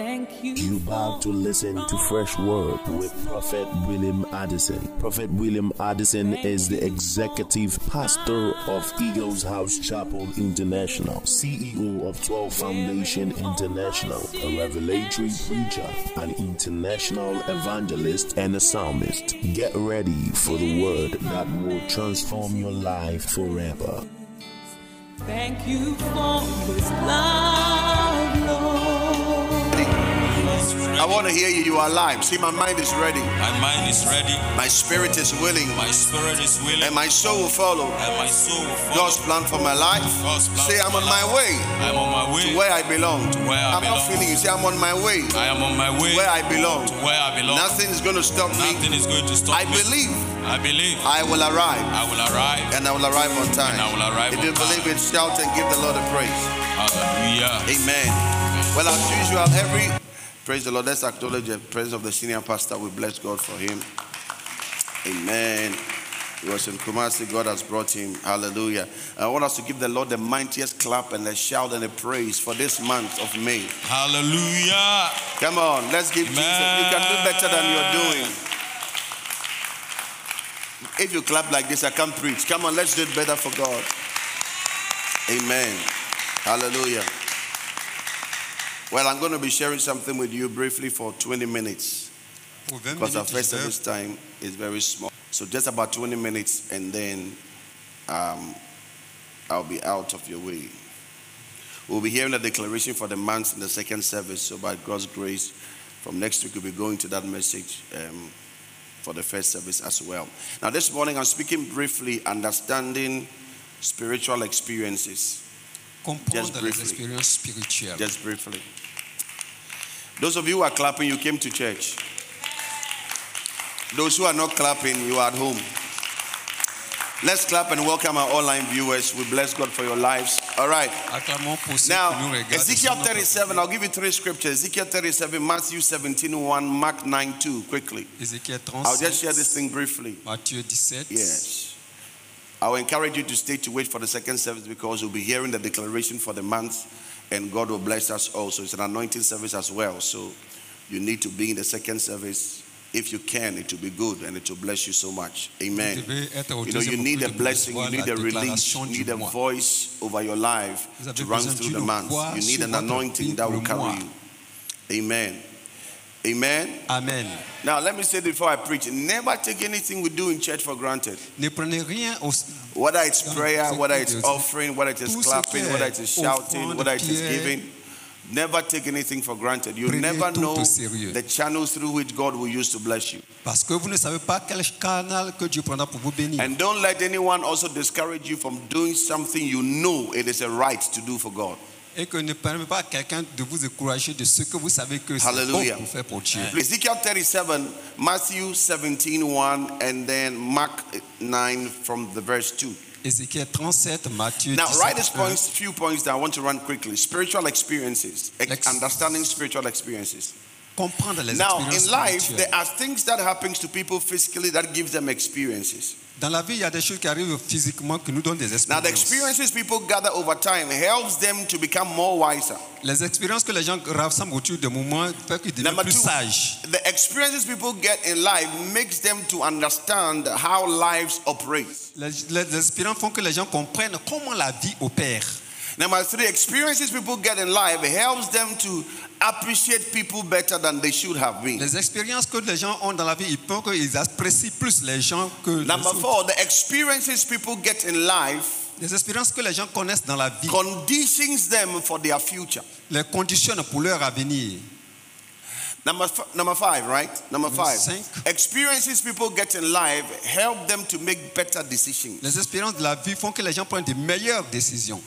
Thank you. You about to listen to Fresh Word with Prophet William Addison. Prophet William Addison is the executive pastor of ah. Eagles House Chapel International, CEO of 12 Foundation International, a revelatory preacher, an international evangelist, and a psalmist. Get ready for the word that will transform your life forever. Thank you for this love, I want to hear you. You are alive. See, my mind is ready. My mind is ready. My spirit is willing. My spirit is willing. And my soul will follow. And my soul will follow. God's plan for my life. God's plan Say, I'm on my life. way I'm on my way to where I belong. to where I I'm not belong. feeling you. Say, I'm on my way I am on my way to where I belong. to where I belong. Nothing is going to stop me. Nothing is going to stop I me. believe I believe I will arrive. I will arrive. And I will arrive on time. And I will arrive If you on time. believe it, shout and give the Lord a praise. Hallelujah. Amen. Well, as usual, every praise the Lord. Let's acknowledge the presence of the senior pastor. We bless God for him. Amen. He was in Kumasi. God has brought him. Hallelujah. I want us to give the Lord the mightiest clap and a shout and a praise for this month of May. Hallelujah. Come on, let's give Jesus. You can do better than you're doing. If you clap like this, I can't preach. Come on, let's do it better for God. Amen. Hallelujah. Well, I'm going to be sharing something with you briefly for 20 minutes Pour 20 because our first service time is very small. So just about 20 minutes, and then um, I'll be out of your way. We'll be hearing the declaration for the month in the second service. So by God's grace, from next week we'll be going to that message um, for the first service as well. Now this morning I'm speaking briefly, understanding spiritual experiences. comprendre Just les briefly. expériences spirituelles. Just briefly. Those of you who are clapping, you came to church. Those who are not clapping, you are at home. Let's clap and welcome our online viewers. We bless God for your lives. All right. Acclamons pour ceux qui nous Now. Ezekiel 37, I'll give you three scriptures Ezekiel 37, Matthew 17, 1, Mark 9, 2, quickly. I'll just share this thing briefly. Matthieu 17. Yes. I will encourage you to stay to wait for the second service because we'll be hearing the declaration for the month and God will bless us also. It's an anointing service as well. So you need to be in the second service. If you can, it will be good and it will bless you so much. Amen. Vous devez être au You know, you need a blessing, you need a release, you need a voice over your life to run through the month. You need an anointing that will carry you. Amen. Amen. Amen. Now, let me say before I preach. Never take anything we do in church for granted. Ne prenez rien Whether it's prayer, whether it's offering, whether it is clapping, whether it is shouting, whether it is giving. Never take anything for granted. You never know the channels through which God will use to bless you. Parce que vous ne savez pas quel canal que Dieu prendra pour vous bénir. And don't let anyone also discourage you from doing something you know it is a right to do for God. Et que ne permettez pas à quelqu'un de vous encourager de ce que vous savez que c'est bon pour faire pour Dieu. Ezekiel 37, Matthew 17, 1, and then Mark 9 from the verse 2. Ézéchiel 37, Matthieu Now, write these points, few points that I want to run quickly. Spiritual experiences, ex- understanding spiritual experiences. Comprendre les Now, in life, there are things that happens to people physically that gives them experiences. Dans la vie, il y a des choses qui arrivent physiquement qui nous donnent des Now, the expériences. experiences people gather over time helps them to become more wiser. Les expériences que les gens rassemblent autour de moments font qu'ils deviennent plus sages. the experiences people get in life makes them to understand how lives operate. Les expériences font que les gens comprennent comment la vie opère. Number three, experiences people get in life helps them to appreciate people better than they should have been. Les expériences que les gens ont dans la vie, ils font qu'ils apprécient plus les gens que les Number autres. four, the experiences people get in life Les expériences que les gens connaissent dans la vie conditions them for their future. les conditionnent pour leur avenir. Number, number five, right? Number Number five. cinq. Experiences people get in life help them to make better decisions. Les expériences de la vie font que les gens prennent de meilleures décisions.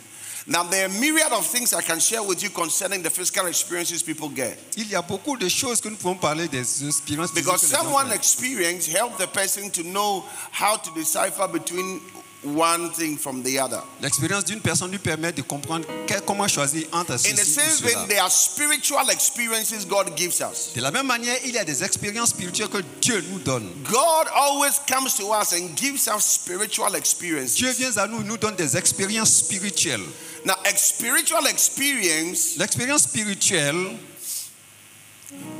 Now, there are myriad of things I can share with you concerning the physical experiences people get. Il y a beaucoup de choses que nous pouvons parler des expériences Because que someone experience help the person to know how to decipher between one thing from the other. L'expérience d'une personne lui permet de comprendre comment choisir entre In the same vein, there are spiritual experiences God gives us. De la même manière, il y a des expériences spirituelles que Dieu nous donne. God always comes to us and gives us spiritual experiences. Dieu vient à nous, il nous donne des expériences spirituelles. Now, a spiritual experience L'expérience spirituelle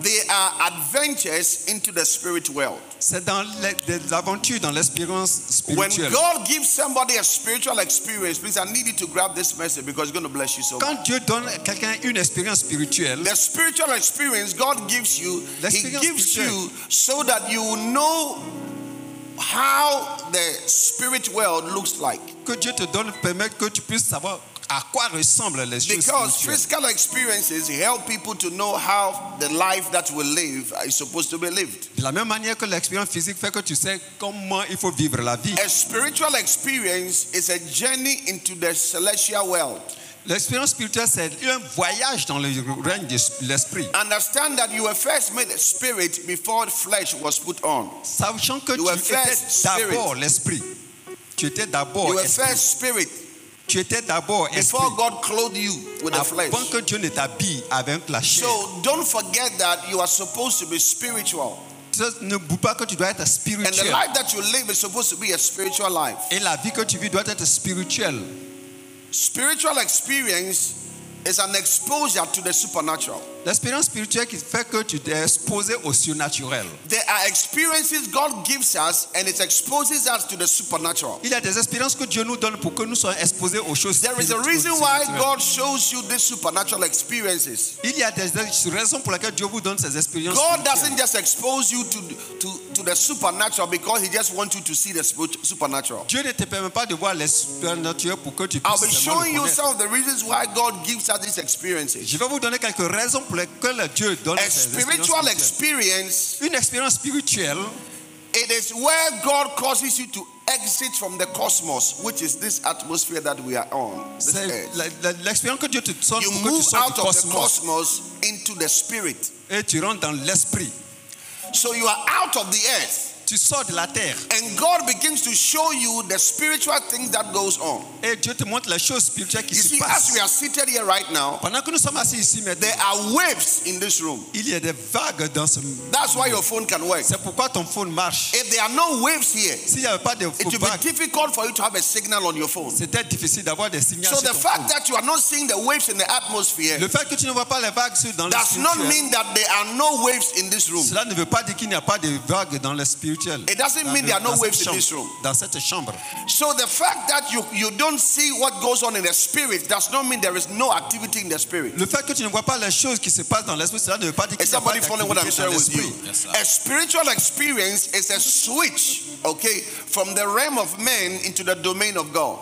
They are adventures into the spirit world. C'est dans aventures dans l'expérience When. God gives somebody a spiritual experience, please, I need you to grab this message because it's going to bless you so much. Quand Dieu donne quelqu'un une expérience spirituelle, The spiritual experience God gives you, He gives you so that you will know how the spirit world looks like. que Dieu te donne permet que tu puisses savoir à quoi ressemblent les choses Because physical experiences help people to know how the life that we live is supposed to be lived. De la même manière que l'expérience physique fait que tu sais comment il faut vivre la vie. A spiritual experience is a journey into the celestial world. L'expérience spirituelle, c'est un voyage dans le règne de l'esprit. Understand that you were first made a spirit before flesh was put on. Sachant que You tu were first étais d'abord l'esprit. Tu étais d'abord You were esprit. first spirit Tu étais d'abord esprit. before God clothed you with the flesh. Avant que Dieu ne t'habille avec la chair. So don't forget that you are supposed to be spiritual. Ça, N'oublie pas que tu dois être And the life that you live is supposed to be a spiritual life. Et la vie que tu vis doit être spirituelle. Spiritual experience is an exposure to the supernatural. L'expérience spirituelle qui fait que tu t'es exposé au surnaturel. There are experiences God gives us and it exposes us to the supernatural. Il y a des expériences que Dieu nous donne pour que nous soyons exposés aux choses There is a reason why God shows you these supernatural experiences. Il y a des raisons pour lesquelles Dieu vous donne ces expériences. God doesn't just expose you to, to, to the supernatural because He just wants you to see the supernatural. Dieu ne te permet pas de voir les surnaturels pour que tu I'll puisses be seulement le showing you some of the reasons why God gives us these experiences. Je vais vous donner quelques raisons pour Dieu donne A spiritual experience, Une expérience spirituelle, it is where God causes you to exit from the cosmos, which is this atmosphere that we are on. This c'est earth. la- la- l'expérience que Dieu te donne You move out of the cosmos cosmos into the spirit. et tu rentres dans l'esprit. So you are out of the earth. Tu sors de la terre And God begins to show you the spiritual things that goes on. et Dieu te montre les choses spirituelles qui You se see, as we are seated here right now, Pendant que nous sommes assis ici maintenant, there are waves in this room. il y a des vagues dans ce. That's why your phone can work. C'est pourquoi ton phone marche. If there are no waves here, S'il n'y avait pas de it will be difficult for you to have a signal on your phone. c'était difficile d'avoir des signaux So sur the ton fact phone. that you are not seeing the waves in the atmosphere Le fait que tu ne vois pas les vagues sur- dans does not mean that there are no waves in this room. cela ne veut pas dire qu'il n'y a pas de vagues dans le spirituel. It doesn't mean there are no waves cette in this chambre. room. Dans cette chambre. So the fact that you, you don't see what goes on in the spirit does not mean there is no activity in the spirit. Le fait que tu ne vois pas les choses qui se passent dans l'esprit, cela ne veut pas dire qu'il Is n'y a pas somebody following what I'm d'activité dans l'esprit. you? Yes, a spiritual experience is a switch, okay, from the realm of men into the domain of God.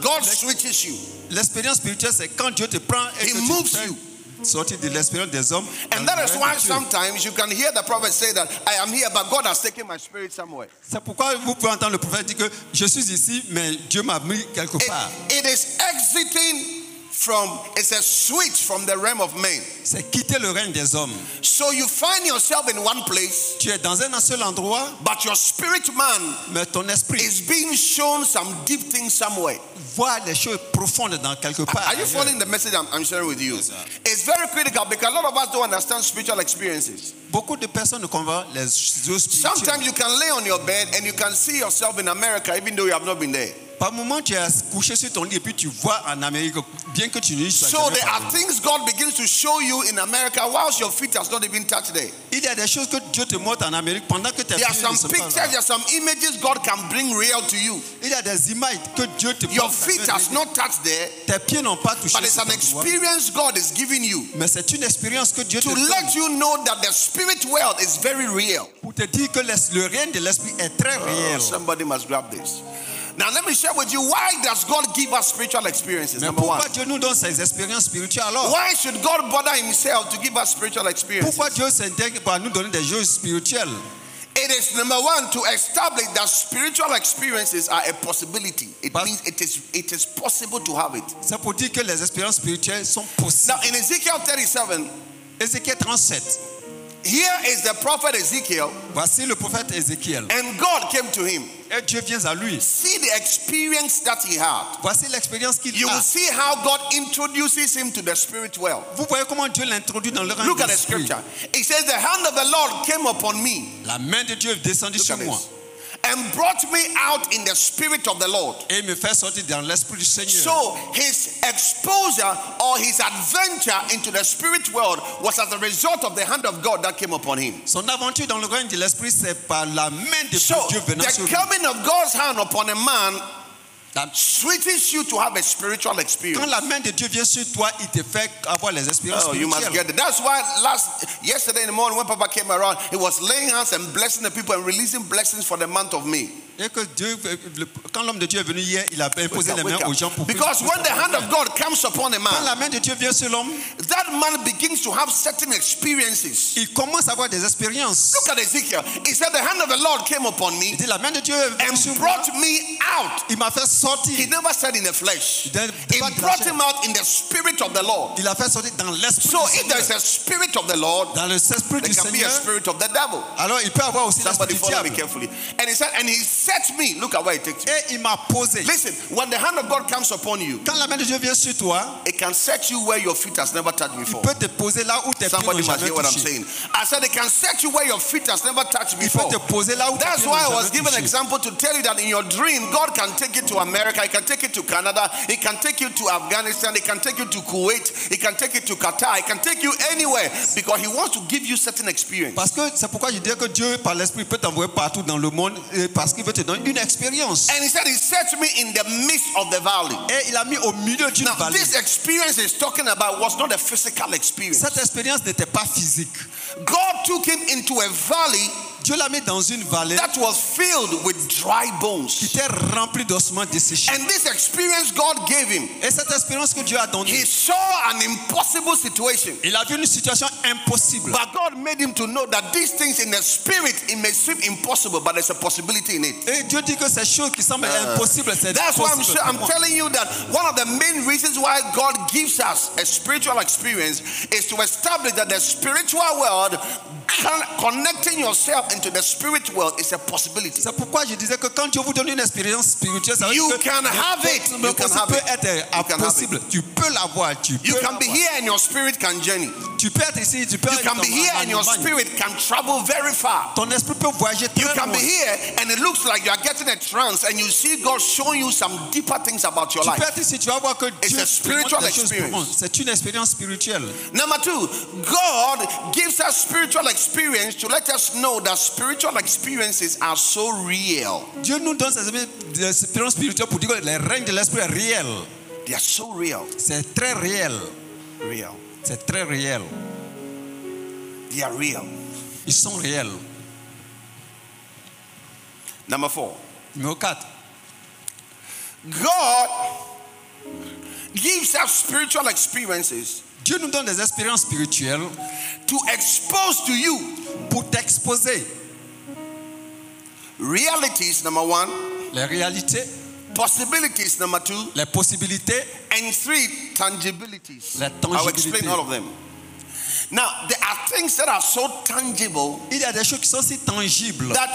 God switches you. l'expérience spirituelle, c'est quand Dieu te prend et He que moves tu you. Sortir de l'expérience des hommes. And that is why sometimes you can hear the prophet say that I am here, but God has taken my spirit somewhere. C'est pourquoi vous pouvez entendre le prophète dire que je suis ici, mais Dieu m'a mis quelque It- part. it is exiting from, it's a switch from the realm of men. C'est quitter le règne des hommes. So you find yourself in one place, Tu es dans un seul endroit, but your spirit man mais ton esprit is being shown some deep things somewhere. voit les choses profondes dans quelque part. Are you following the message I'm, I'm sharing with you? Yes, it's very critical because a lot of us don't understand spiritual experiences. Beaucoup de personnes ne comprennent les choses spirituelles. Sometimes you can lay on your bed and you can see yourself in America even though you have not been there. Par moment, tu es couché sur ton lit et puis tu vois en Amérique, bien que tu sois So there are things God begins to show you in America whilst your feet has not even touched there. Il y a des choses que Dieu te montre en Amérique pendant que tes There are pieds some ne sont pas pictures, là. there are some images God can bring real to you. Il y a des images que Dieu te Your montre. feet has not touched there, Tes pieds n'ont pas touché but it's an experience God is giving you Mais c'est une expérience que Dieu te to donne let you know that the spirit world is very real. pour te dire que le règne de l'esprit est très Oh, réel. somebody must grab this. Now let me share with you why does God give us spiritual experiences? Mais Number one. pourquoi Dieu nous donne ces expériences spirituelles alors Why should God bother himself to give us spiritual experiences? Pourquoi Dieu s'intègre pour nous donner des choses spirituelles It is number one to establish that spiritual experiences are a possibility. It means it is it is possible to have it. C'est pour dire que les expériences spirituelles sont possibles. Now in Ezekiel 37, Ezekiel 37. Here is the prophet Ezekiel, Voici le prophète Ézéchiel. and God came to him. Et Dieu vient à lui. See the experience that he had. Voici l'expérience qu'il a. You will see how God introduces him to the spirit world. Vous voyez comment Dieu l'introduit dans le règne Look at the scripture. It says, The hand of the Lord came upon me. La main de Dieu est descendue Look sur moi. this. And brought me out in the spirit of the Lord. Et il me fait sortir dans l'esprit du Seigneur. So his exposure or his adventure into the spirit world was as a result of the hand of God that came upon him. Son aventure dans le règne de l'esprit, c'est par la main de So Dieu venant sur the coming of God's hand upon a man La- switches you to have a spiritual Quand experience. la main de Dieu vient sur toi, il te fait avoir les expériences Oh, you must get it. That's why last yesterday in the morning when Papa came around, he was laying hands and blessing the people and releasing blessings for the month of May. Et que Dieu, le- quand l'homme de Dieu est venu hier, il a imposé les mains aux gens pour Because when the hand of God comes upon a Quand man, la main de Dieu vient sur l'homme, that man begins to have certain experiences. il commence à avoir des expériences. Look at Ezekiel. He said, The hand of the Lord came upon me Il dit, la main de Dieu venue sur and moi. brought me out. Il m'a fait He sortir. never said in the flesh. He didn't- He brought him out in the spirit of the Lord. Il a fait sortir dans l'esprit So du if Seigneur. there's a spirit of the Lord, Dans l'esprit there du can be a Seigneur, spirit of the devil. alors il peut avoir aussi l'esprit Somebody du follow me diable. carefully. And he said, and he set me. Look at where it takes me. Et il m'a posé. Listen, when the hand of God comes upon you, Quand la main de Dieu vient sur toi, it can set you where your feet has never touched il before. peut te poser là où tes pieds Somebody n'ont jamais hear what I'm saying. I said it can set you where your feet has never touched Il peut before. te poser là où That's why I was given an example to tell you that in your dream, God can take you to America, He can take you to Canada, He can take you to Afghanistan, He can take you to Kuwait, He can take you to Qatar, He can take you anywhere because He wants to give you certain experience. Parce que c'est pourquoi je dis que Dieu, par l'esprit, peut t'envoyer partout dans le monde parce qu'il veut te donner une expérience. And He said He set me in the midst of the valley. Et il a mis au milieu d'une vallée. this experience is talking about was not a physical experience. Cette expérience n'était pas physique. God took him into a valley Dieu l'a mis dans une vallée that was filled with dry bones. qui était remplie d'ossements desséchés. And this experience God gave him, Et cette expérience que Dieu a he saw an impossible situation. il a vu une situation impossible. But God made him to know that these things in the spirit, it may seem impossible, but there's a possibility in it. Et Dieu dit que ces choses qui semblent uh, impossibles, c'est That's why I'm, sure, I'm telling you that one of the main reasons why God gives us a spiritual experience is to establish that the spiritual world, connecting yourself into the spirit world, is a possibility. C'est pourquoi je disais que quand Dieu vous donne une expérience spirituelle, ça You can have it. You can have peut it. être You can have impossible. Tu peux l'avoir. Tu You peux can be here and your spirit can journey. Tu peux être ici, tu peux You être can be here and your spirit can travel very far. Ton esprit peut voyager You can be here and it looks like you are getting a trance and you see God showing you some deeper things about your Tu peux life. être ici, tu vas voir que It's a spiritual te montre des choses experience. C'est une expérience spirituelle. Number two, God gives us spiritual experience to let us know that spiritual experiences are so real. Dieu nous donne ces des expériences spirituelles pour dire que le règne de l'esprit est réel. They are so real. C'est très réel. Real. C'est très réel. They are real. Ils sont réels. Number four, Numéro 4. God gives us spiritual experiences Dieu nous donne des expériences spirituelles. To expose to you pour t'exposer. Realities, number one, les réalités, possibilities, number two, les possibilités, and three, tangibilities. La I'll explain all of them. Now, there are things that are so tangible il y a des choses qui sont si tangibles. that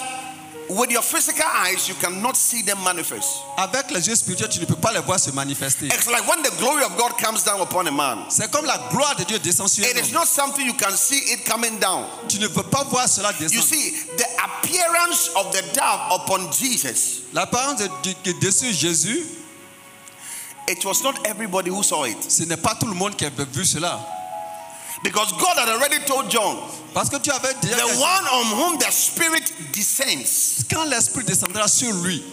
with your physical eyes you cannot see them manifest. Avec les yeux spirituels, tu ne peux pas les voir se manifester. It's like when the glory of God comes down upon a man. C'est comme la gloire de Dieu descend sur un is homme. not something you can see it coming down. Tu ne peux pas voir cela descendre. You see, the appearance of the dove upon Jesus, L'apparence de Dieu qui est dessus Jésus, it was not everybody who saw it. ce n'est pas tout le monde qui avait vu cela. Because God had already told John, Parce que tu avais déjà the one on whom the Spirit descends, quand l'esprit descendra sur lui,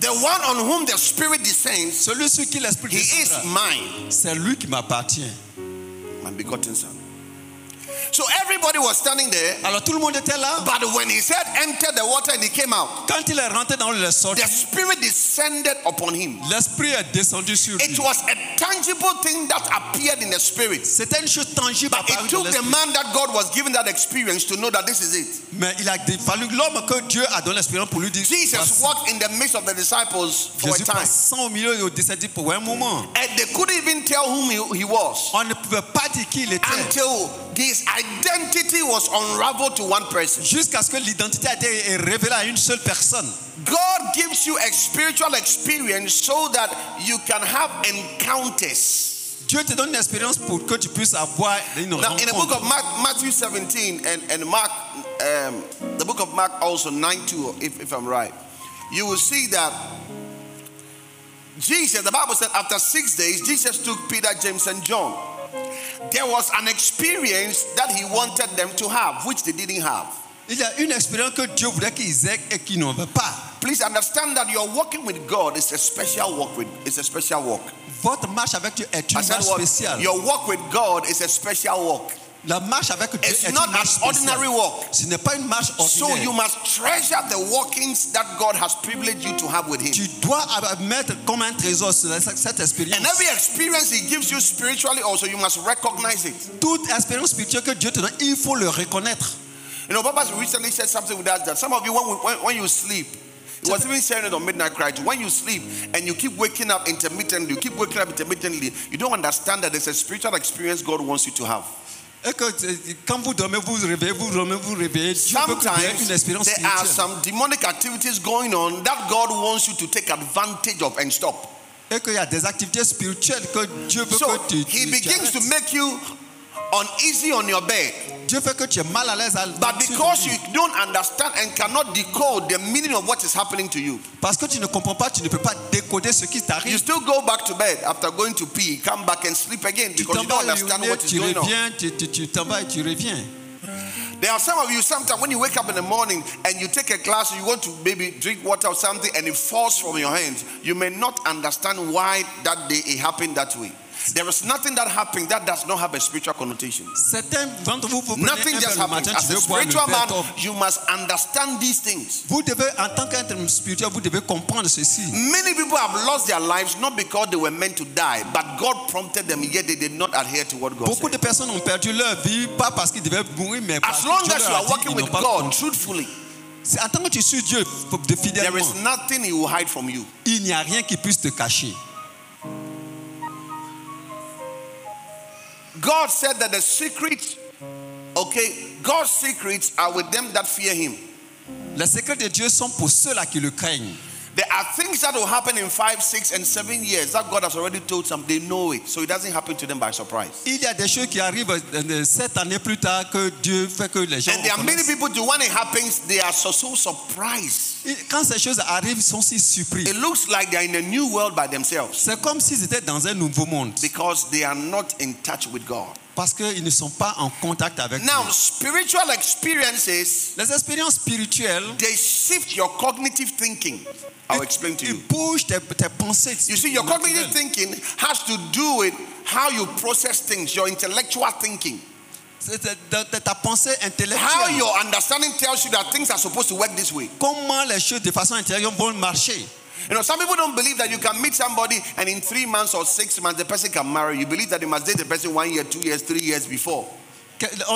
the one on whom the Spirit descends, celui sur qui l'esprit he is mine, c'est lui qui m'appartient. my begotten son. So everybody was standing there, Alors tout le monde était là. but when he said enter the water and he came out, Quand il est rentré dans le sorti, the Spirit descended upon him. l'esprit est descendu sur lui. It was a tangible thing that appeared in the Spirit. C'était une chose tangible But it took the man that God was giving that experience to know that this is it. Mais il a fallu l'homme que Dieu a donné l'expérience pour lui dire. Jesus walked in the midst of the disciples for a time. passant au milieu des disciples pour un moment. And they couldn't even tell whom he, he was On ne pouvait pas dire qui il était. until his identity was unraveled to one person. Jusqu'à ce que l'identité a été révélée à une seule personne. God gives you a spiritual experience so that you can have encounters. Dieu te donne une expérience pour que tu puisses avoir une Now, in the book of Mark, Matthew 17 and, and Mark, um, the book of Mark also 9 2, if, if I'm right, you will see that Jesus, the Bible said, after six days, Jesus took Peter, James, and John. There was an experience that he wanted them to have, which they didn't have. Il y a une expérience que Dieu voudrait qu'ils aient et qu'ils n'en pas. Please understand that your walking with God is a special walk. With it's a special walk. Votre marche avec Dieu est une marche spéciale. Your walk with God is a special walk. La marche avec Dieu It's est not une marche an ordinary walk. Ce n'est pas une marche So you must treasure the walkings that God has privileged you to have with Him. Tu dois mettre comme un trésor cette expérience. And every experience He gives you spiritually, also you must recognize it. Toute expérience spirituelle que Dieu te donne, il faut le reconnaître. You know, Papa recently said something with us that some of you, when, we, when, when you sleep, he was even sharing it on Midnight Cry. When you sleep and you keep waking up intermittently, you keep waking up intermittently, you don't understand that there's a spiritual experience God wants you to have. Euh, quand vous dormez, vous réveillez, vous dormez, vous réveillez. Dieu veut que une expérience there are some demonic activities going on that God wants you to take advantage of and stop. Et qu'il y a des activités spirituelles que Dieu veut So que tu, He tu- tu begins to make you uneasy on your bed. Dieu fait que tu es mal à l'aise. But because you don't understand and cannot decode the meaning of what is happening to you, Parce que tu ne comprends pas, tu ne peux pas décoder ce qui you still go back to bed after going to pee, come back and sleep again because you don't understand what is going on. reviens, tu tu- tu t'en vas et tu reviens. There are some of you, sometimes when you wake up in the morning and you take a glass, you want to maybe drink water or something, and it falls from your hands, you may not understand why that day it happened that way. There is nothing that happened that does not have a spiritual connotation. Certains d'entre vous, vous prenez Nothing just happens. As a veux boire le spiritual man, you must understand these things. Vous devez, en tant qu'être spirituel, vous devez comprendre ceci. Many people have lost their lives not because they were meant to die, but God prompted them, yet they did not adhere to what God Beaucoup said. de personnes ont perdu leur vie, pas parce qu'ils devaient mourir, mais parce As long as you are working with God truthfully, C'est En tant que tu suis Dieu de there is nothing He will hide from you. il n'y a rien qui puisse te cacher. God said that the secrets, okay, God's secrets are with them that fear Him. Les secrets de Dieu sont pour ceux-là qui le craignent. There are things that will happen in five, six, and seven years that God has already told them. They know it, so it doesn't happen to them by surprise. Il y a des choses qui arrivent euh, euh sept années plus tard que Dieu fait que les gens And there are many people too, when it happens, they are so, so surprised. Quand ces choses arrivent, ils sont si surpris. It looks like they're in a new world by themselves C'est comme s'ils étaient dans un nouveau monde because they are not in touch with God. Parce qu'ils ne sont pas en contact avec Now, Dieu. spiritual experiences, Les expériences spirituelles, they shift your cognitive thinking. I'll explain to ils you. bougent tes, tes pensées. You see, your cognitive thinking has to do with how you process things, your intellectual thinking. De- ta pensée How intellectuelle. your understanding tells you that things are supposed to work this way. Comment les choses de façon intérieure vont marcher. You know, some people don't believe that you can meet somebody and in three months or six months the person can marry. You believe that you must date the person one year, two years, three years before.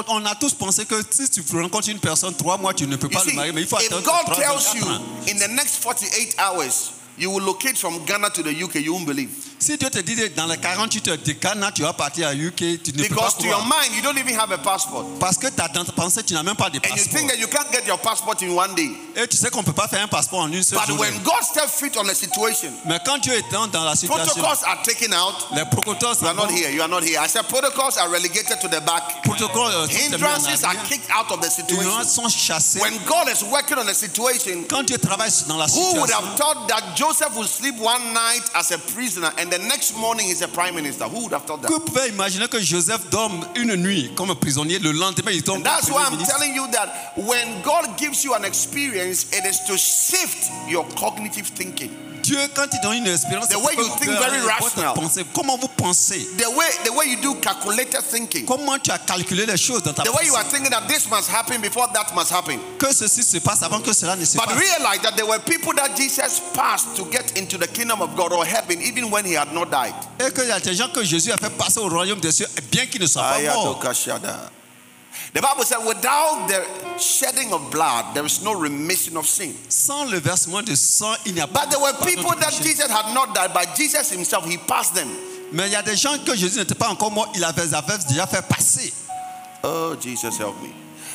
On a tous pensé que si tu rencontres une personne trois mois, tu ne peux pas le marier, mais il faut if attendre God tells you in the next 48 hours you will locate from Ghana to the UK, you won't believe. Si Dieu te dit dans les 48 heures de Ghana, tu vas partir à UK, tu ne peux pas Because to your mind, you don't even have a passport. Parce que dans ta pensée, tu n'as même pas de And you passeport. think that you can't get your passport in one day. Et tu sais qu'on ne peut pas faire un passeport en une seule But journée. when God steps fit on a situation, Mais quand Dieu est dans, dans la situation, protocols are taken out. les protocoles You are not here. You are not here. I said protocols are relegated to the back. protocoles euh, sont mis en Hindrances are arrière. kicked out of the situation. Ignorances sont chassés. When God is working on a situation, Quand Dieu travaille dans la who would situation, have thought that Joseph would sleep one night as a prisoner and the next morning he's a prime minister? Who would have thought that? que pouvait imaginer que Joseph dorme une nuit comme prisonnier, le lendemain il tombe And that's why I'm ministre. telling you that when God gives you an experience, it is to shift your cognitive thinking. Dieu, quand il donne une expérience, The way you think very rational. pensée. Comment vous pensez The way the way you do calculated thinking. Comment tu as calculé les choses dans ta The way you are thinking that this must happen before that must happen. Que ceci se passe avant que cela ne se passe. But realize that there were people that Jesus passed to get into the kingdom of God or heaven even when he had not died. Et qu'il y a des gens que Jésus a fait passer au royaume des cieux, bien qu'ils ne soient pas morts. The Bible said, without the shedding of blood, there is no remission of sin. Sans le versement de sang, il n'y a pas But there were people that. Jesus had not died, but Jesus himself, he passed them. Mais il y a des gens que Jésus n'était pas encore mort, il avait, avait déjà fait passer. Oh, Jesus, help me.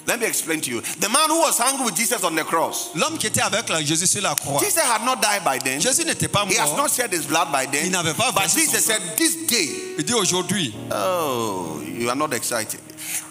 Let me explain to you. The man who was hungry with Jesus on the cross, L'homme qui était avec Jésus sur la croix. Jesus had not died by then. Jésus n'était pas He has mort. not shed his blood by then. Il n'avait pas But Jesus said, This day, Il dit aujourd'hui. oh, you are not excited.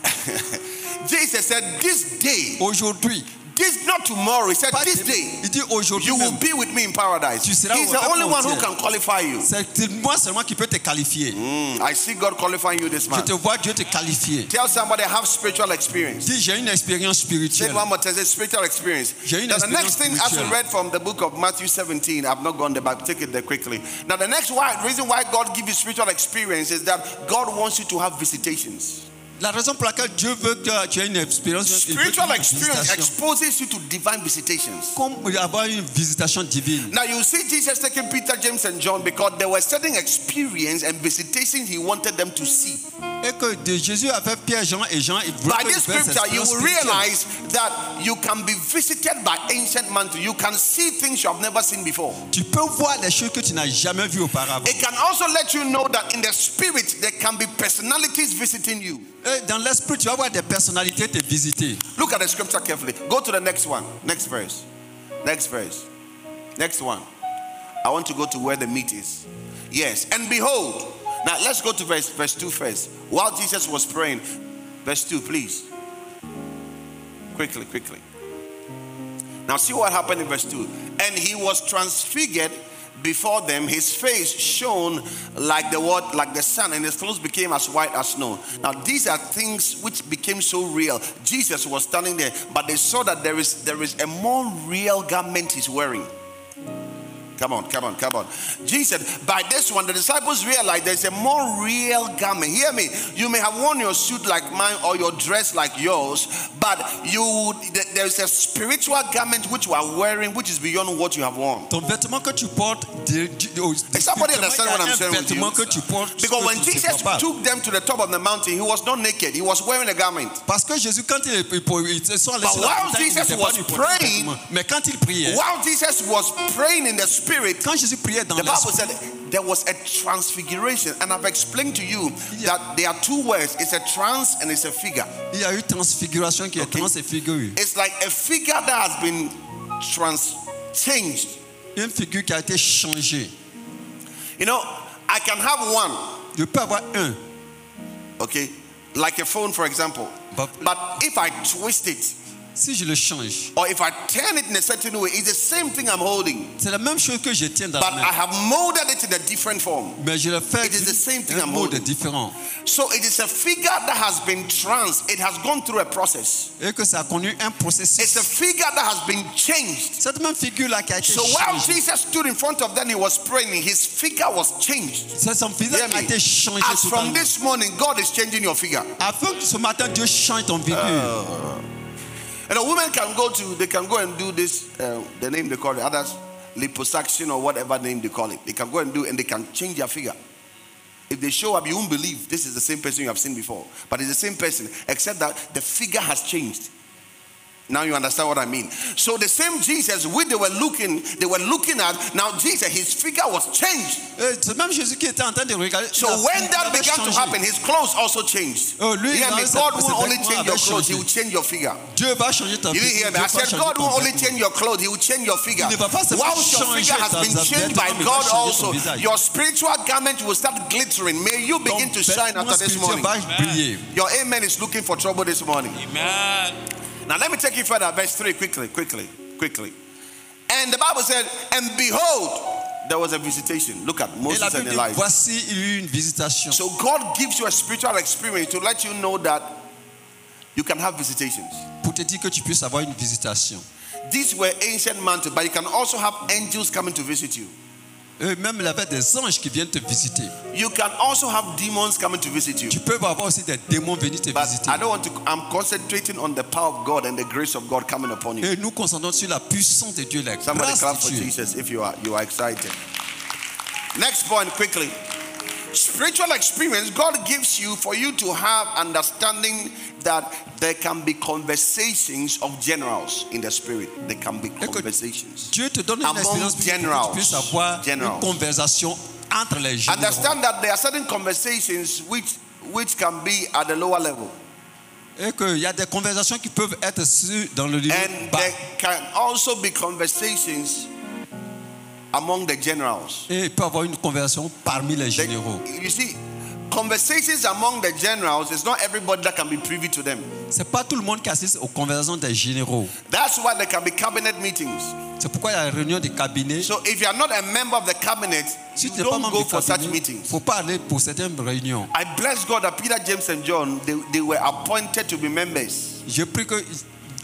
Jesus said, This day, Aujourd'hui. this not tomorrow. He said, This day, Il dit aujourd'hui. you will be with me in paradise. He's the only one who can qualify you. C'est moi seulement qui peut te qualifier. Mm, I see God qualifying you this Je month. te vois Dieu te qualifier. Tell somebody I have spiritual experience. Dis j'ai une expérience spirituelle. it one more time. Say spiritual experience. Now the next thing, as we read from the book of Matthew 17, I've not gone there, but take it there quickly. Now the next why, reason why God gives you spiritual experience is that God wants you to have visitations. La raison pour laquelle Dieu veut que tu aies une expérience. Spiritual une experience exposes you to divine visitations. Comme avoir une visitation divine. Now you see Jesus taking Peter, James, and John because there were certain experience and visitations he wanted them to see. Et que Jésus avait Pierre, Jean et Jean. Il voulait By this scripture, you will realize that you can be visited by ancient mantle. You can see things you have never seen before. Tu peux voir des choses que tu n'as jamais vues auparavant. It can also let you know that in the spirit there can be personalities visiting you. Dans l'esprit, tu vas voir des personnalités te visiter. Look at the scripture carefully. Go to the next one. Next verse. Next verse. Next one. I want to go to where the meat is. Yes. And behold. Now let's go to verse verse 2 first. While Jesus was praying, verse 2, please. Quickly, quickly. Now see what happened in verse 2. And he was transfigured before them, his face shone like the what, like the sun, and his clothes became as white as snow. Now these are things which became so real. Jesus was standing there, but they saw that there is there is a more real garment he's wearing. Come on, come on, come on. Jesus, by this one, the disciples realized there's a more real garment. Hear me. You may have worn your suit like mine or your dress like yours, but you there's a spiritual garment which you are wearing, which is beyond what you have worn. Ton vêtement que tu portes, de- Does somebody understand il y a what I'm saying with you? vêtement que tu portes. Because when Jesus took them to the top of the mountain, he was not naked, he was wearing a garment. Parce que Jésus, quand il, il, il, ils sont allés But sur la while montagne, il Jesus pas was nu praying- mais quand il priait, While Jesus was praying in the spirit, quand Jésus priait dans The Bible said there was a transfiguration, and I've explained to you that there are two words it's a trans and it's a figure. il y a eu transfiguration qui est Okay. transfigurée. It's like a figure that has been trans changed. Une figure qui a été changée. You know, I can have one, Je peux avoir un, okay, like a phone, for example, but but if I twist it si je le change, or if I turn it in a certain way, it's the same thing I'm holding, c'est la même chose que je tiens dans but la I have molded it in a different form. Mais je le fais It is the same thing I'm holding. différent. So it is a figure that has been trans, it has gone through a process. Et que ça a connu un processus. It's a figure that has been changed. Cette même figure-là qui a été So while. Jesus stood in front of them, he was praying, his figure was changed. C'est son visage qui a été changé. As from this morning, God is changing your figure. Afin que ce matin, Dieu change ton figure. And a woman can go to, they can go and do this, uh, the name they call it, others, liposuction or whatever name they call it. They can go and do and they can change their figure. If they show up, you won't believe this is the same person you have seen before. But it's the same person, except that the figure has changed. Now you understand what I mean. So the same Jesus, which they were looking, they were looking at. Now Jesus, his figure was changed. Eh, Et même Jésus qui était en train de regarder. So a- when that avait began to happen, his clothes also changed. Oh, lui, Hear me, God won't only change your avaient clothes, he changé. will change your figure. Dieu va changer ta You didn't hear me. Dieu I said, God won't only change your clothes, He will change your figure. Il ne va pas seulement Once your figure has been changed by vêtement, mais il va God also, your spiritual garment will start glittering. May you begin to shine after this morning. Your amen is looking for trouble this morning. Amen. Now let me take you further. Verse 3, quickly, quickly, quickly. And the Bible said, And behold, there was a visitation. Look at Moses and Elijah. voici, il y a une visitation. So God gives you a spiritual experience to let you know that you can have visitations. Pour te dire que tu puisses avoir une visitation. These were ancient mantles, but you can also have angels coming to visit you. Et même il avait des anges qui viennent te visiter. You can also have demons coming to visit you. Tu peux avoir aussi des démons venir te But visiter. I don't want to, I'm concentrating on the power of God and the grace of God coming upon you. Et nous concentrons sur la puissance de Dieu, la Somebody grâce clap de for Dieu. Jesus if you are you are excited. Next point quickly. Spiritual experience God gives you for you to have understanding that there can be conversations of generals in the spirit. There can be conversations. Dieu te donne une Among expérience pour que generals. puisses avoir Generals. une conversation entre les généraux. Understand that there are certain conversations which which can be at the lower level. Et qu'il y a des conversations qui peuvent être dans le niveau And bas. there can also be conversations among the generals. Et il peut y avoir une conversation parmi les The- généraux. you see, conversations among the generals is not everybody that can be privy to them. C'est pas tout le monde qui assiste aux conversations des généraux. That's why there can be cabinet meetings. C'est pourquoi il y a réunion des cabinets. So if you are not a member of the cabinet, Si tu don't go for such meetings. faut pas aller pour certaines réunions. I bless God that Peter, James, and John they, they were appointed to be members. Je prie que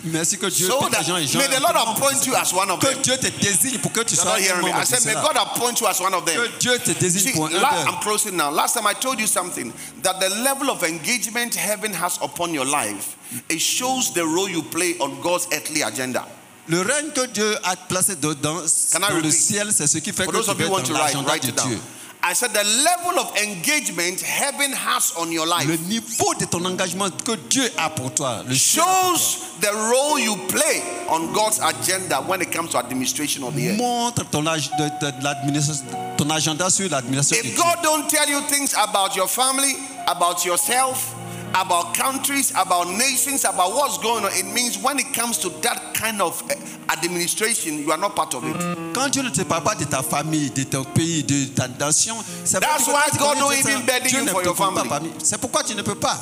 merci que Dieu So that Jean et may the euh, Lord appoint you as one of que them. Dieu te désigne pour que tu sois hearing me. I said, may. God appoint you as one of them. Que Dieu te désigne See, pour un d'eux. I'm closing now. Last time I told you something that the level of engagement heaven has upon your life it shows the role you play on God's earthly agenda. Le règne que Dieu a placé dedans, dans le ciel, c'est ce qui fait que tu of es who want to dans write, l'agenda de it down. Dieu. I said the level of engagement heaven has on your life Le niveau de ton engagement que Dieu a pour toi, le a pour shows the role you play on God's agenda when it comes to administration of the toi. earth. montre ton, ag- de- de- ton agenda sur l'administration de If. God don't tell you things about your family, about yourself, about countries, about nations, about what's going on, it means when it comes to that kind of eh, administration, you are not part of it. Quand Dieu ne te parle pas de ta famille, de ton pays, de ta nation, c'est That's why God don't even burden you for your family. C'est pourquoi tu ne peux pas.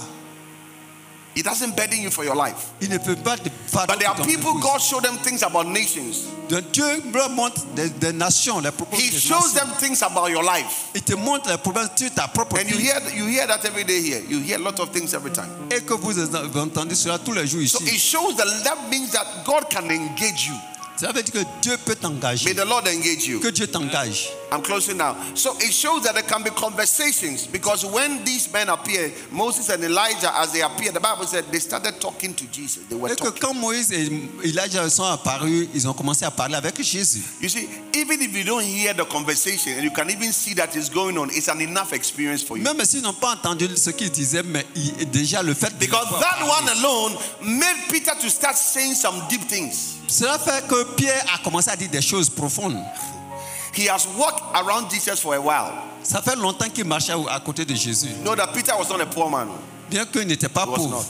It doesn't burden you for your life. Il ne peut pas te But there are people. God show them things about nations. Dieu leur montre des, des nations, les He shows them things about your life. Il te montre les problèmes sur ta propre And you hear you hear that every day here. You hear a lot of things every time. Et que vous entendez cela tous les jours So it shows that that means that God can engage you. Ça veut dire que Dieu peut May the Lord engage you. Que Dieu t'engage. I'm closing now. So it shows that there can be conversations because when these men appear, Moses and Elijah, as they appeared, the Bible said they started talking to Jesus. They were talking. quand Moïse et Elijah sont apparus, ils ont commencé à parler avec Jésus. You see, even if you don't hear the conversation and you can even see that it's going on, it's an enough experience for you. Même s'ils n'ont pas entendu ce qu'ils disaient, mais déjà le fait Because that one alone made Peter to start saying some deep things. Cela fait que Pierre a commencé à dire des choses profondes. He has walked around Jesus for a while. Ça fait longtemps qu'il marchait à côté de Jésus. Know that Peter was not a poor man. Bien qu'il n'était pas He pauvre. not.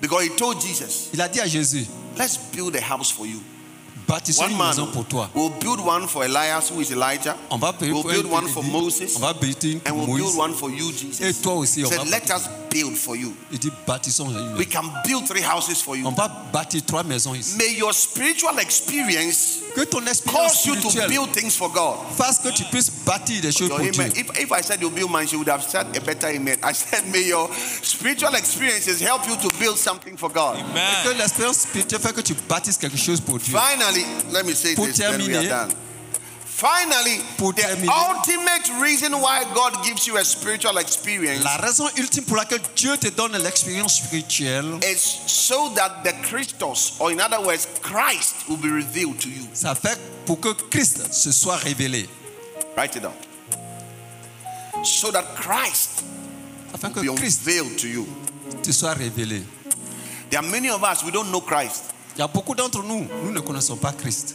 Because he told Jesus, Il a dit à Jésus, let's build a house for you. bâtissons One une man maison pour toi. will build one for Elias, who is Elijah. On va We'll build one for Moses. On va une And we'll build one for you, Et Jesus. toi aussi, He said, va let us build for you. Il dit, bâtissons une We can build three houses for On you. va bâtir trois maisons ici. May your spiritual experience Que ton expérience cause you to build things for God. fasse que tu puisses bâtir des choses Your pour Dieu. If, if I said you build mine, she would have said a better amen. I said, may your spiritual experiences help you to build something for God. Et Amen. que l'expérience spirituelle fait que tu bâtisses quelque chose pour Dieu. Finally, let me say Pour this, then we are done. Finally, Pour the terminer. ultimate reason why God gives you a spiritual experience La raison ultime pour laquelle Dieu te donne l'expérience spirituelle, is so that the Christos, or in other words, Christ will be revealed to you. ça fait pour que Christ se soit révélé. Write it down. So that Christ Afin que will be Christ unveiled to you. te soit révélé. There are many of us, we don't know Christ. Il y a beaucoup d'entre nous, nous ne connaissons pas Christ.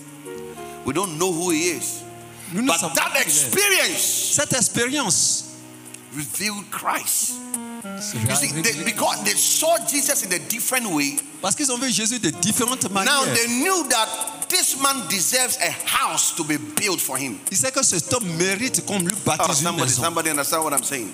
We don't know who he is. Nous ne But savons that il eh, experience Cette expérience revealed Christ. You see, they, because they saw Jesus in a different way, Parce qu'ils ont vu Jésus de différentes now they knew that this man deserves a house to be built for him. Ils savent que cet homme mérite qu'on lui Oh, baptise une somebody, maison. somebody understand what I'm saying?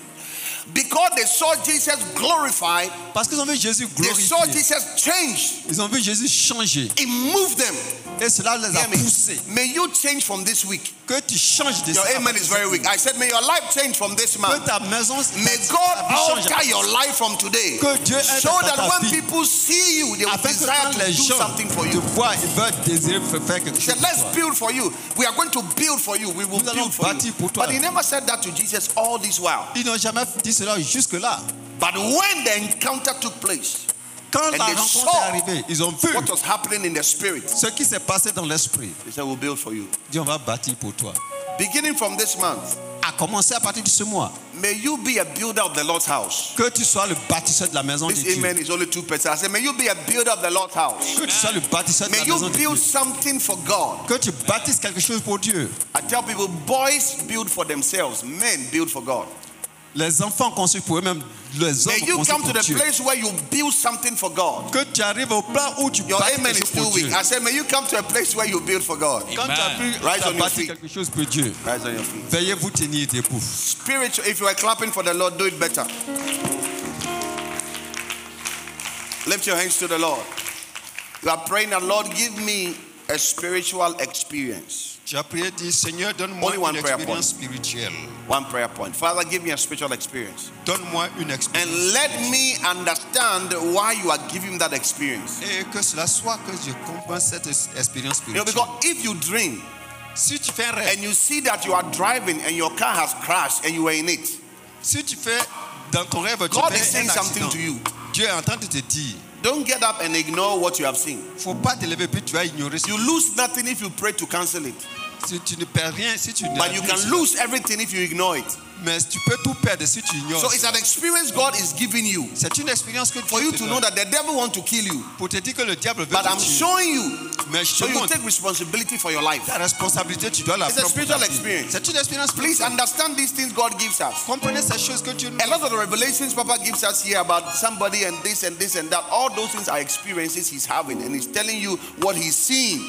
Because they saw Jesus glorified, Parce qu'ils ont vu Jésus they saw. Jesus changed. Ils ont vu Jésus changer. It moved them. Et cela les a Hear me. poussés. May you change from this week. Que tu changes de Your ça. amen is very weak. I said, may your life change from this Que month. ta maison May God alter your life from today. Que Dieu aide So dans that when vie. people see you, they will Afin que desire quand to les do gens something for te you. voient, ils veulent désirer faire quelque He chose. said, let's toi. build for you. We are going to build for you. We will Nous allons build for you. pour toi. But he never said that to Jesus all this while. Ils n'ont jamais dit cela jusque-là. But when the encounter took place, Quand And la they rencontre saw est arrivée, ils ont vu what was happening in the spirit, ce qui s'est passé dans l'esprit. he said, we'll build for you. On va bâtir pour toi. Beginning from this month, À commencer à partir de ce mois, may you be a builder of the Lord's house. que tu sois le bâtisseur de la maison de This Dieu. amen is only two percent. I said, may you be a builder of the Lord's house. Que tu sois le bâtisseur de May la you maison de Dieu. build something for God. Que tu bâtisses quelque chose pour Dieu. I tell people, boys build for themselves, men build for God. Les enfants construisent pour eux-mêmes. Les hommes May you come to the Dieu. place where you build something for God. Que tu arrives au plan où tu Your bâtis amen quelque is chose too pour weak. Dieu. I said, may you come to a place where you build for God. Quand tu as Amen. pu Rise tu as on your bâti feet. quelque chose pour Dieu, Rise on your feet. veuillez vous tenir debout. Spiritual, if you are clapping for the Lord, do it better. Lift your hands to the Lord. You are praying that Lord, give me a spiritual experience. Tu as prié, dis Seigneur, donne-moi Only one une prayer expérience spirituelle. One prayer point. Father, give me a spiritual experience. Donne-moi une expérience. And let me understand why you are giving that experience. Et que cela soit que je comprenne cette expérience You know, because if you dream Si tu fais rêve, and you see that you are driving and your car has crashed and you were in it, si tu fais dans ton rêve, tu God is saying something to you. Dieu est en train de te dire, Don't get up and ignore what you have seen. faut pas te lever puis tu vas ignorer. You lose nothing if you pray to cancel it. Si tu ne perds rien, si tu ne But you can lose everything if you ignore it. Mais tu peux tout perdre si tu ignores. So it's an experience God is giving you C'est une expérience que Dieu for you to know that the devil want to kill you. pour te dire que le diable veut But I'm showing you Mais je so you take responsibility for your life. ta responsabilité, tu dois la It's a spiritual experience. C'est une expérience Please understand these things God gives us. Comprenez ces choses que Dieu nous A lot of the revelations Papa gives us here about somebody and this and this and that, all those things are experiences he's having, and he's telling you what he's seeing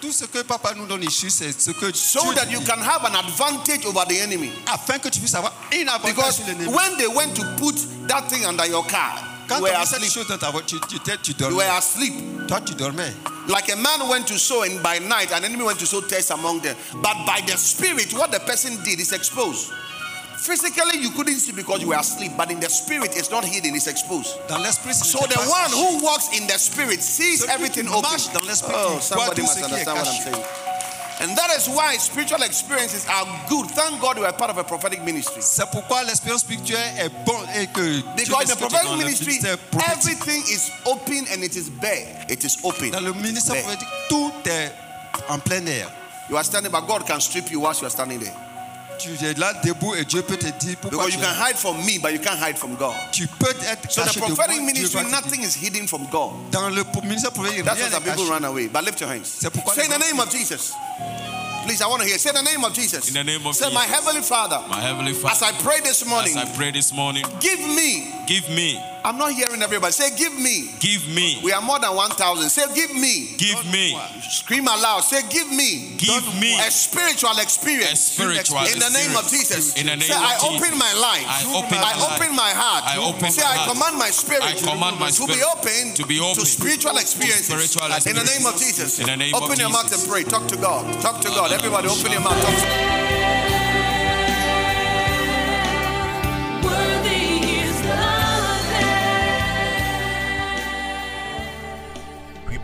Tout ce que papa nous donne ici, c'est ce que so Dieu that you can have an advantage over the enemy. afin que tu puisses avoir une avantage Because sur l'ennemi. when they went to put that thing under your car, Quand you were asleep. chose dans ta voiture, tu, tu, tu You dormais. were asleep. Toi, tu dormais. Like a man went to sow, and by night an enemy went to sow tares among them. But by the spirit, what the person did is exposed. Physically, you couldn't see because you were asleep, but in the spirit, it's not hidden, it's exposed. So the one who walks in the spirit sees everything open. marche dans l'esprit, Oh, somebody must understand what I'm saying. And that is why spiritual experiences are good. Thank God we are part of a prophetic ministry. C'est pourquoi l'expérience spirituelle est bonne et que Because the prophetic ministry, everything is open and it is bare. It is open. Dans le ministère prophétique, tout est en plein air. You are standing, but God can strip you whilst you are standing there. Tu es là debout et Dieu peut te dire pourquoi Because you can hide from me, but you can't hide from God. tu peux être So the caché de moi. prophetic ministry, va te dire. nothing is hidden from God. Dans le ministère prophétique, That's rien why some n'est people run away. But lift your hands. C'est pourquoi Say in the name of Jesus. Please, I want to hear. Say the name of Jesus. In the name of Say, my heavenly Father, My heavenly Father. as I pray this morning, as I pray this morning, give me. give me, I'm not hearing everybody. Say, give me. give me, We are more than 1,000. Say, give me. give me, Scream aloud. Say, give me. give me A spiritual a experience. spiritual In the name of. Jesus. In the name Say, of I Jesus. open my life. I open I my open my heart. I open Say, I command my spirit I command my to be open to be open spiritual to experiences. spiritual In the name of. Jesus. In the name open of your mouth and pray. Talk to God. Talk to God. Everybody, open your mouth. Talk to Worthy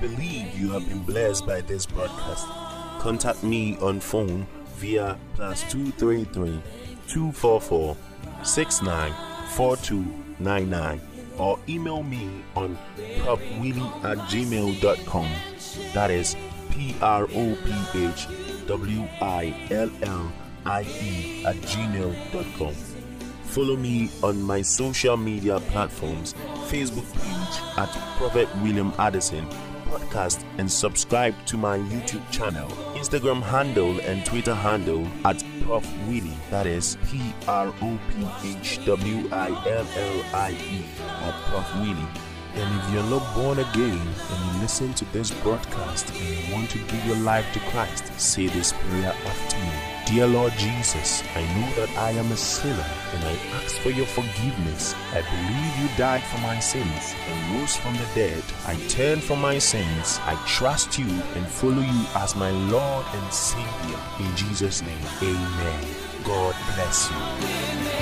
believe you have been blessed by this broadcast. Contact me on phone via plus 233 244 694299 or email me on prophwillie at gmail.com. That is P R O P H W I L L I E at gmail.com. Follow me on my social media platforms Facebook page at Prophet William Addison podcast and subscribe to my YouTube channel, Instagram handle and Twitter handle at Proph Willie. That is P R O P H W I L L I E at Proph Willie. And if you're not born again and you listen to this broadcast and you want to give your life to Christ, say this prayer after me. Dear Lord Jesus, I know that I am a sinner and I ask for your forgiveness. I believe you died for my sins and rose from the dead. I turn from my sins. I trust you and follow you as my Lord and Savior. In Jesus' name, amen. God bless you.